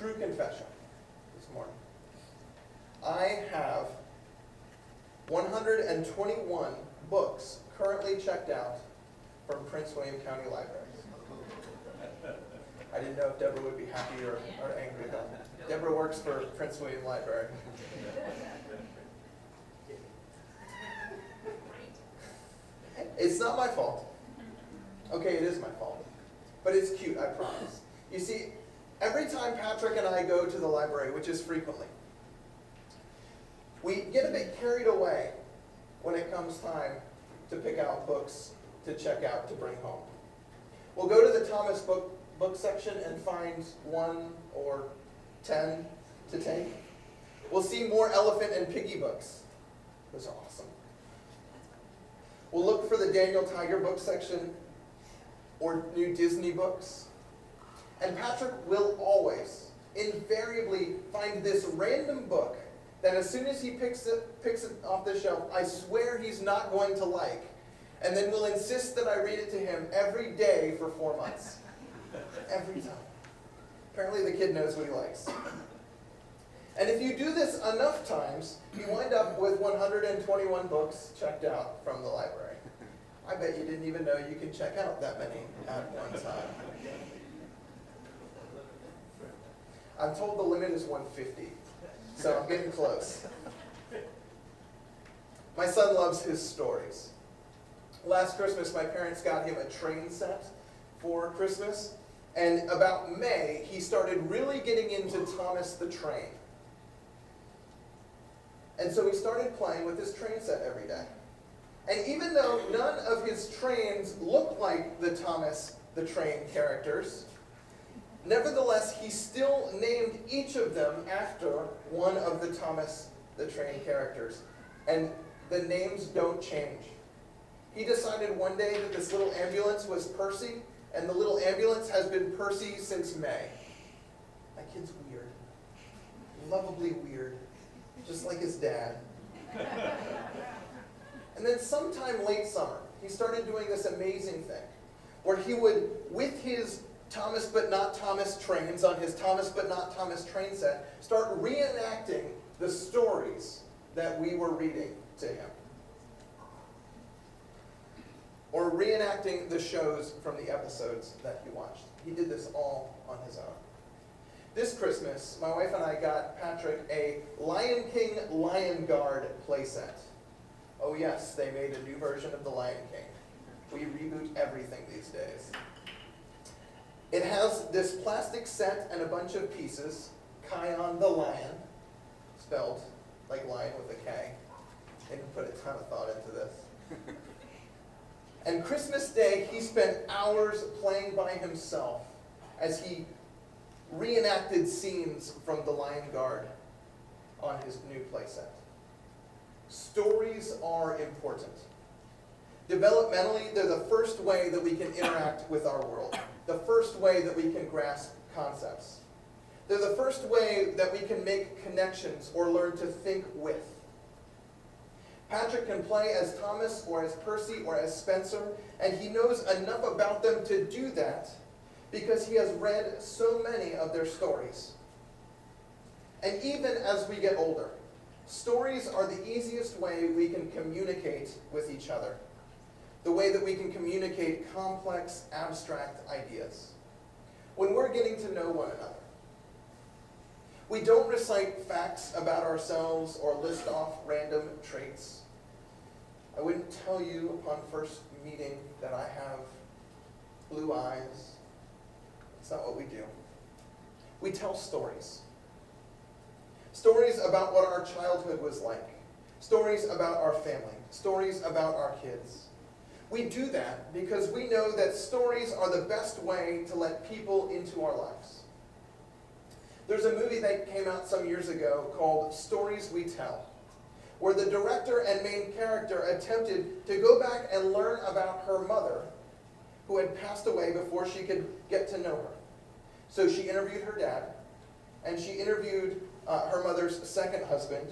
true confession this morning. I have 121 books currently checked out from Prince William County Libraries. I didn't know if Deborah would be happy or, or angry about that. Deborah works for Prince William Library. It's not my fault. Okay, it is my fault. But it's cute, I promise. You see, every time Patrick and I go to the library, which is frequently, we get a bit carried away when it comes time to pick out books to check out to bring home. We'll go to the Thomas book, book section and find one or ten to take. We'll see more elephant and piggy books. Those are awesome. We'll look for the Daniel Tiger book section or new Disney books. And Patrick will always, invariably, find this random book that as soon as he picks it, picks it off the shelf, I swear he's not going to like. And then will insist that I read it to him every day for four months. Every time. Apparently the kid knows what he likes. And if you do this enough times, you wind up with 121 books checked out from the library. I bet you didn't even know you could check out that many at one time. I'm told the limit is 150, so I'm getting close. My son loves his stories. Last Christmas, my parents got him a train set for Christmas, and about May, he started really getting into Thomas the Train. And so he started playing with his train set every day. And even though none of his trains look like the Thomas the Train characters, nevertheless, he still named each of them after one of the Thomas the Train characters. And the names don't change. He decided one day that this little ambulance was Percy, and the little ambulance has been Percy since May. That kid's weird. Lovably weird. Just like his dad. And then sometime late summer, he started doing this amazing thing where he would, with his Thomas but not Thomas trains on his Thomas but not Thomas train set, start reenacting the stories that we were reading to him. Or reenacting the shows from the episodes that he watched. He did this all on his own. This Christmas, my wife and I got Patrick a Lion King Lion Guard playset. Oh, yes, they made a new version of The Lion King. We reboot everything these days. It has this plastic set and a bunch of pieces. Kion the Lion, spelled like lion with a K. They put a ton of thought into this. and Christmas Day, he spent hours playing by himself as he reenacted scenes from The Lion Guard on his new playset. Stories are important. Developmentally, they're the first way that we can interact with our world, the first way that we can grasp concepts. They're the first way that we can make connections or learn to think with. Patrick can play as Thomas or as Percy or as Spencer, and he knows enough about them to do that because he has read so many of their stories. And even as we get older, stories are the easiest way we can communicate with each other, the way that we can communicate complex, abstract ideas. When we're getting to know one another, we don't recite facts about ourselves or list off random traits. I wouldn't tell you upon first meeting that I have blue eyes. It's not what we do. We tell stories. Stories about what our childhood was like. Stories about our family. Stories about our kids. We do that because we know that stories are the best way to let people into our lives. There's a movie that came out some years ago called Stories We Tell, where the director and main character attempted to go back and learn about her mother, who had passed away before she could get to know her. So she interviewed her dad, and she interviewed uh, her mother's second husband,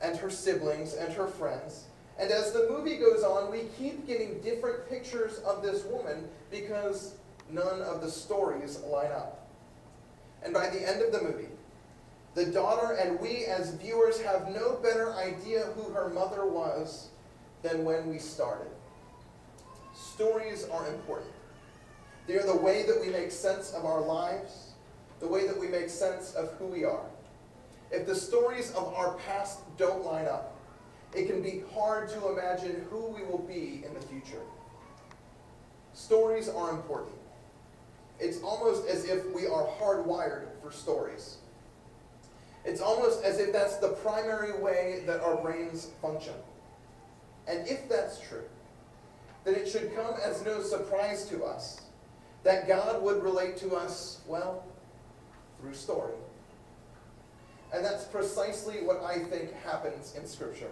and her siblings, and her friends. And as the movie goes on, we keep getting different pictures of this woman because none of the stories line up. And by the end of the movie, the daughter and we as viewers have no better idea who her mother was than when we started. Stories are important. They are the way that we make sense of our lives, the way that we make sense of who we are. If the stories of our past don't line up, it can be hard to imagine who we will be in the future. Stories are important. It's almost as if we are hardwired for stories. It's almost as if that's the primary way that our brains function. And if that's true, then it should come as no surprise to us that God would relate to us, well, through story. And that's precisely what I think happens in Scripture.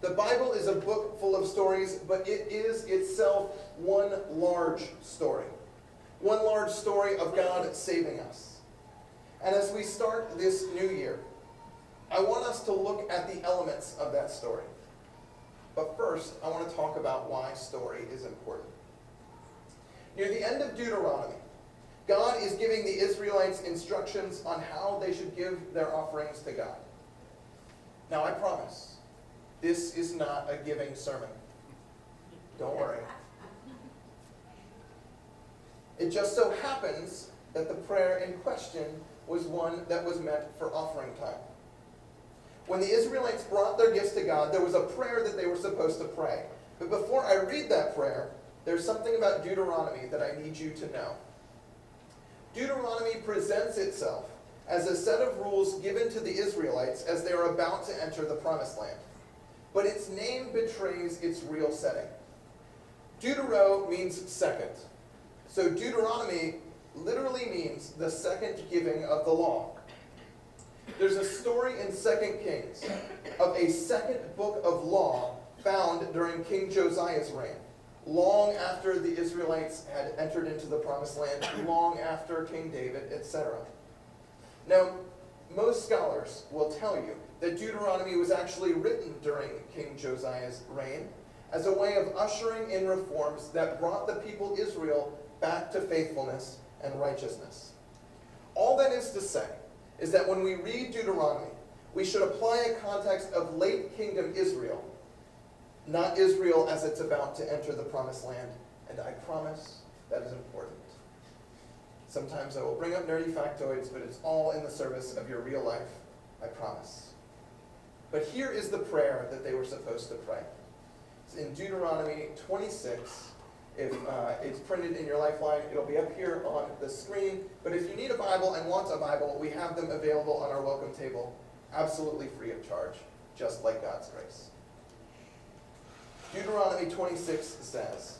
The Bible is a book full of stories, but it is itself one large story. One large story of God saving us. And as we start this new year, I want us to look at the elements of that story. But first, I want to talk about why story is important. Near the end of Deuteronomy, God is giving the Israelites instructions on how they should give their offerings to God. Now, I promise, this is not a giving sermon. Don't worry. It just so happens that the prayer in question was one that was meant for offering time. When the Israelites brought their gifts to God, there was a prayer that they were supposed to pray. But before I read that prayer, there's something about Deuteronomy that I need you to know. Deuteronomy presents itself as a set of rules given to the Israelites as they are about to enter the promised land. But its name betrays its real setting. Deutero means second. So Deuteronomy literally means the second giving of the law. There's a story in 2 Kings of a second book of law found during King Josiah's reign long after the Israelites had entered into the promised land, long after King David, etc. Now, most scholars will tell you that Deuteronomy was actually written during King Josiah's reign as a way of ushering in reforms that brought the people Israel back to faithfulness and righteousness. All that is to say is that when we read Deuteronomy, we should apply a context of late kingdom Israel not Israel as it's about to enter the promised land. And I promise that is important. Sometimes I will bring up nerdy factoids, but it's all in the service of your real life. I promise. But here is the prayer that they were supposed to pray. It's in Deuteronomy 26. If uh, it's printed in your lifeline, it'll be up here on the screen. But if you need a Bible and want a Bible, we have them available on our welcome table, absolutely free of charge, just like God's grace. Deuteronomy 26 says,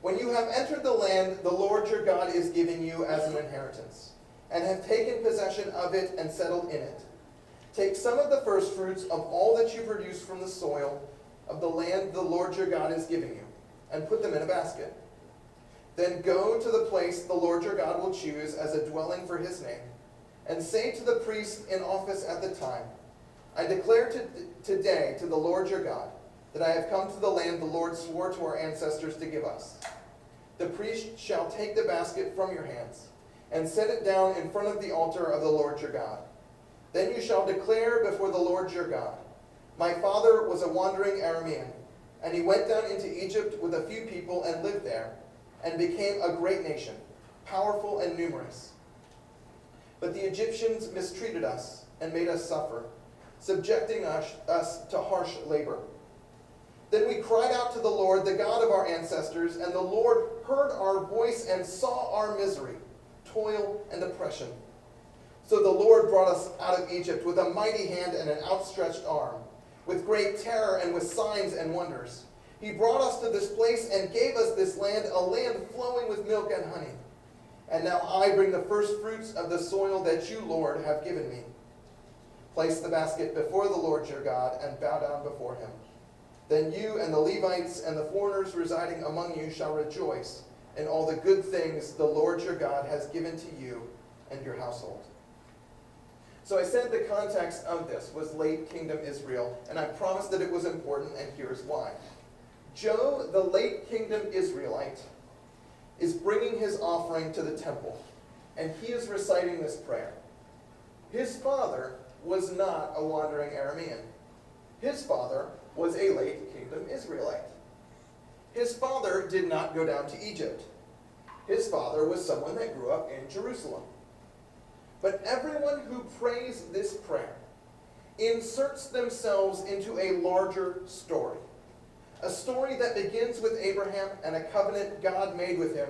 When you have entered the land the Lord your God is giving you as an inheritance, and have taken possession of it and settled in it, take some of the firstfruits of all that you produce from the soil of the land the Lord your God is giving you, and put them in a basket. Then go to the place the Lord your God will choose as a dwelling for his name, and say to the priest in office at the time, I declare to, today to the Lord your God, that I have come to the land the Lord swore to our ancestors to give us. The priest shall take the basket from your hands and set it down in front of the altar of the Lord your God. Then you shall declare before the Lord your God, My father was a wandering Aramean, and he went down into Egypt with a few people and lived there, and became a great nation, powerful and numerous. But the Egyptians mistreated us and made us suffer, subjecting us, us to harsh labor. Then we cried out to the Lord, the God of our ancestors, and the Lord heard our voice and saw our misery, toil, and oppression. So the Lord brought us out of Egypt with a mighty hand and an outstretched arm, with great terror and with signs and wonders. He brought us to this place and gave us this land, a land flowing with milk and honey. And now I bring the first fruits of the soil that you, Lord, have given me. Place the basket before the Lord your God and bow down before him. Then you and the Levites and the foreigners residing among you shall rejoice in all the good things the Lord your God has given to you and your household. So I said the context of this was late kingdom Israel, and I promised that it was important, and here's why. Joe, the late kingdom Israelite, is bringing his offering to the temple, and he is reciting this prayer. His father was not a wandering Aramean. His father was a late kingdom Israelite. His father did not go down to Egypt. His father was someone that grew up in Jerusalem. But everyone who prays this prayer inserts themselves into a larger story. A story that begins with Abraham and a covenant God made with him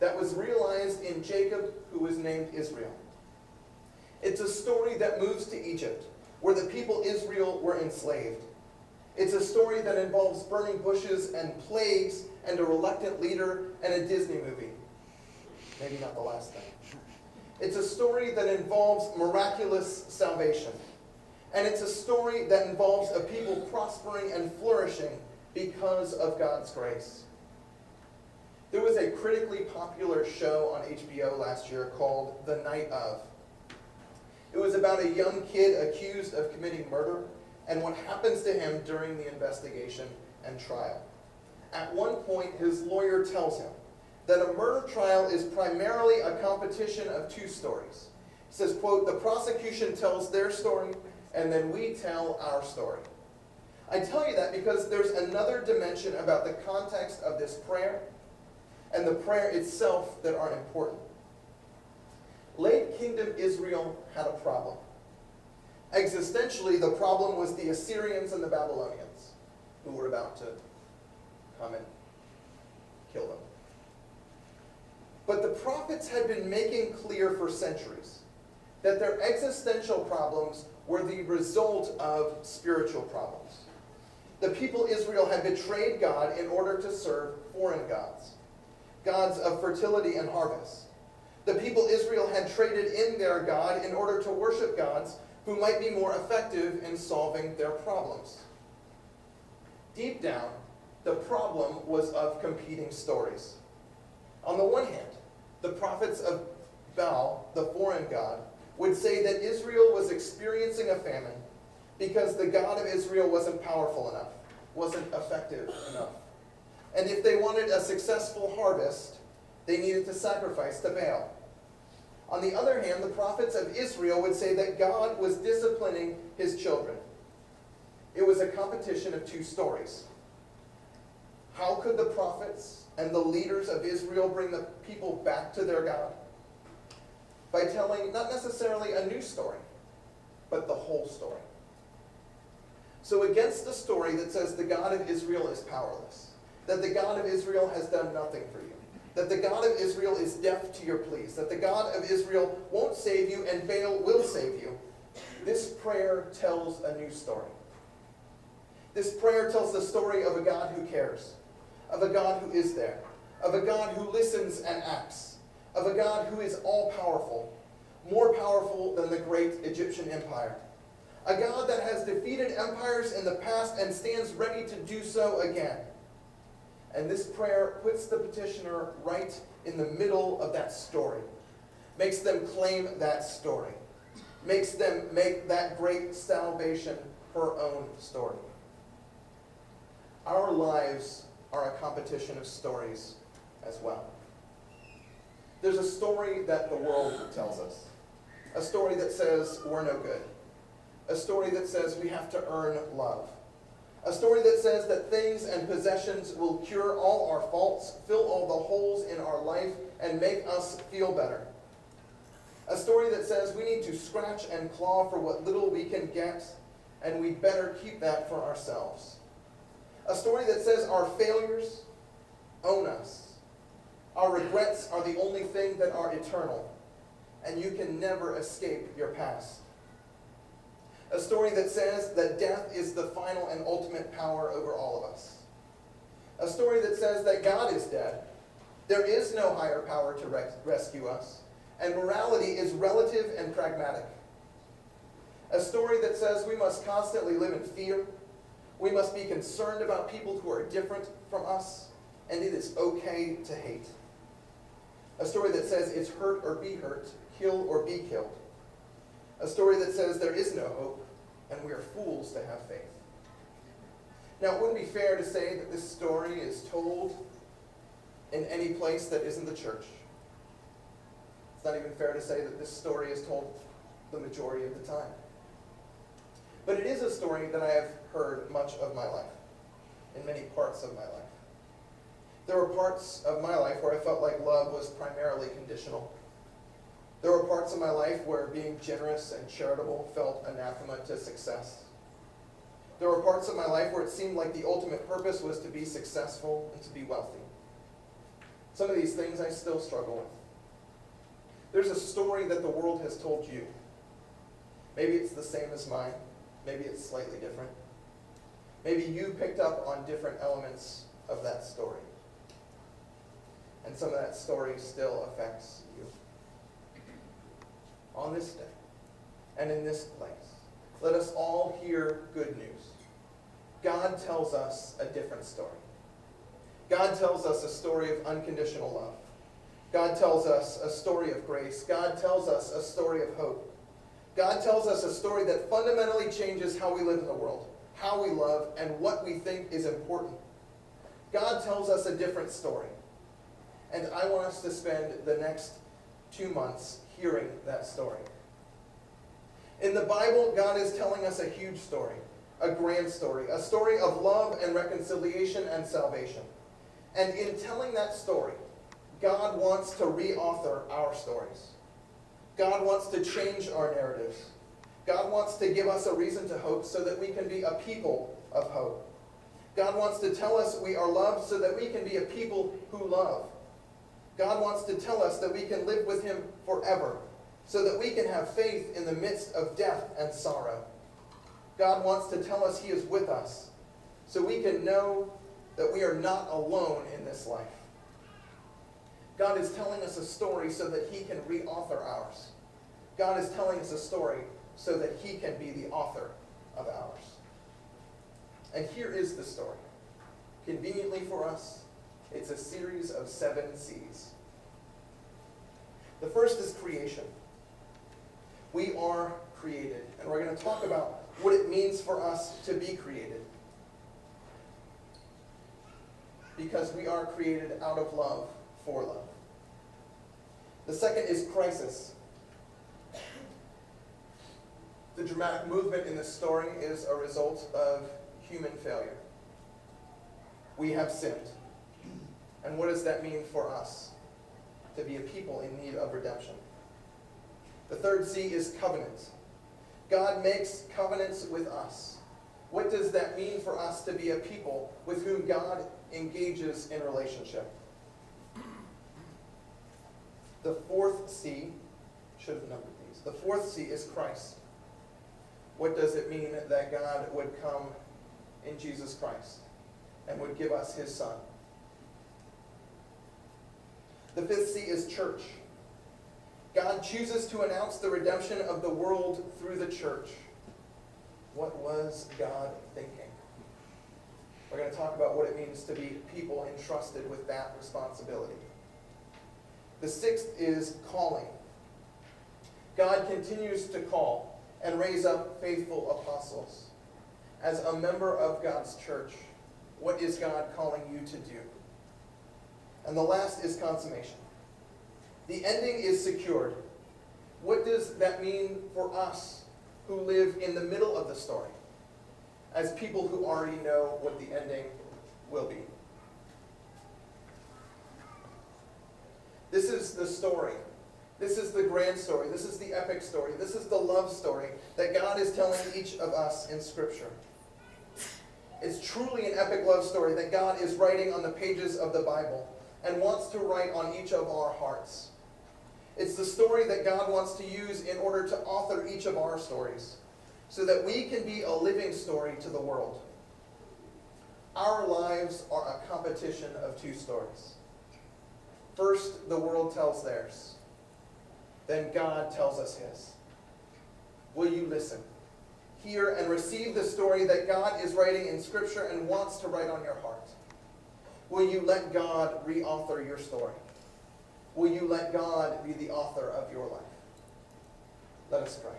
that was realized in Jacob, who was named Israel. It's a story that moves to Egypt, where the people Israel were enslaved. It's a story that involves burning bushes and plagues and a reluctant leader and a Disney movie. Maybe not the last thing. It's a story that involves miraculous salvation. And it's a story that involves a people prospering and flourishing because of God's grace. There was a critically popular show on HBO last year called The Night of. It was about a young kid accused of committing murder and what happens to him during the investigation and trial. At one point, his lawyer tells him that a murder trial is primarily a competition of two stories. He says, quote, the prosecution tells their story, and then we tell our story. I tell you that because there's another dimension about the context of this prayer and the prayer itself that are important. Late kingdom Israel had a problem. Existentially, the problem was the Assyrians and the Babylonians who were about to come and kill them. But the prophets had been making clear for centuries that their existential problems were the result of spiritual problems. The people Israel had betrayed God in order to serve foreign gods, gods of fertility and harvest. The people Israel had traded in their God in order to worship gods who might be more effective in solving their problems. Deep down, the problem was of competing stories. On the one hand, the prophets of Baal, the foreign god, would say that Israel was experiencing a famine because the God of Israel wasn't powerful enough, wasn't effective enough. And if they wanted a successful harvest, they needed to sacrifice to Baal. On the other hand, the prophets of Israel would say that God was disciplining his children. It was a competition of two stories. How could the prophets and the leaders of Israel bring the people back to their God? By telling not necessarily a new story, but the whole story. So, against the story that says the God of Israel is powerless, that the God of Israel has done nothing for you, that the God of Israel is deaf to your pleas, that the God of Israel won't save you and Baal will save you, this prayer tells a new story. This prayer tells the story of a God who cares, of a God who is there, of a God who listens and acts, of a God who is all powerful, more powerful than the great Egyptian empire. A God that has defeated empires in the past and stands ready to do so again. And this prayer puts the petitioner right in the middle of that story, makes them claim that story, makes them make that great salvation her own story. Our lives are a competition of stories as well. There's a story that the world tells us, a story that says we're no good, a story that says we have to earn love, a story that says that things and possessions will cure all our faults, fill all the holes in our life, and make us feel better. A story that says we need to scratch and claw for what little we can get, and we'd better keep that for ourselves. A story that says our failures own us. Our regrets are the only thing that are eternal, and you can never escape your past. A story that says that death is the final and ultimate power over all of us. A story that says that God is dead. There is no higher power to res- rescue us, and morality is relative and pragmatic. A story that says we must constantly live in fear. We must be concerned about people who are different from us, and it is okay to hate. A story that says it's hurt or be hurt, kill or be killed. A story that says there is no hope, and we are fools to have faith. Now, it wouldn't be fair to say that this story is told in any place that isn't the church. It's not even fair to say that this story is told the majority of the time. But it is a story that I have heard much of my life, in many parts of my life. There were parts of my life where I felt like love was primarily conditional. There were parts of my life where being generous and charitable felt anathema to success. There were parts of my life where it seemed like the ultimate purpose was to be successful and to be wealthy. Some of these things I still struggle with. There's a story that the world has told you. Maybe it's the same as mine. Maybe it's slightly different. Maybe you picked up on different elements of that story. And some of that story still affects you. On this day and in this place, let us all hear good news. God tells us a different story. God tells us a story of unconditional love. God tells us a story of grace. God tells us a story of hope. God tells us a story that fundamentally changes how we live in the world, how we love, and what we think is important. God tells us a different story. And I want us to spend the next two months hearing that story. In the Bible, God is telling us a huge story, a grand story, a story of love and reconciliation and salvation. And in telling that story, God wants to reauthor our stories. God wants to change our narratives. God wants to give us a reason to hope so that we can be a people of hope. God wants to tell us we are loved so that we can be a people who love. God wants to tell us that we can live with Him forever so that we can have faith in the midst of death and sorrow. God wants to tell us He is with us so we can know that we are not alone in this life. God is telling us a story so that He can reauthor ours. God is telling us a story so that He can be the author of ours. And here is the story. Conveniently for us, it's a series of seven C's. The first is creation. We are created, and we're going to talk about what it means for us to be created. Because we are created out of love for love. The second is crisis. The dramatic movement in this story is a result of human failure. We have sinned. And what does that mean for us? To be a people in need of redemption. The third C is covenant. God makes covenants with us. What does that mean for us to be a people with whom God engages in relationship? The fourth C, should have numbered these. The fourth C is Christ. What does it mean that God would come in Jesus Christ and would give us his Son? The fifth C is church. God chooses to announce the redemption of the world through the church. What was God thinking? We're going to talk about what it means to be people entrusted with that responsibility. The sixth is calling. God continues to call and raise up faithful apostles. As a member of God's church, what is God calling you to do? And the last is consummation. The ending is secured. What does that mean for us who live in the middle of the story? As people who already know what the ending will be. This is the story. This is the grand story. This is the epic story. This is the love story that God is telling each of us in Scripture. It's truly an epic love story that God is writing on the pages of the Bible and wants to write on each of our hearts. It's the story that God wants to use in order to author each of our stories so that we can be a living story to the world. Our lives are a competition of two stories. First, the world tells theirs. Then God tells us his. Will you listen? Hear and receive the story that God is writing in Scripture and wants to write on your heart. Will you let God reauthor your story? Will you let God be the author of your life? Let us pray.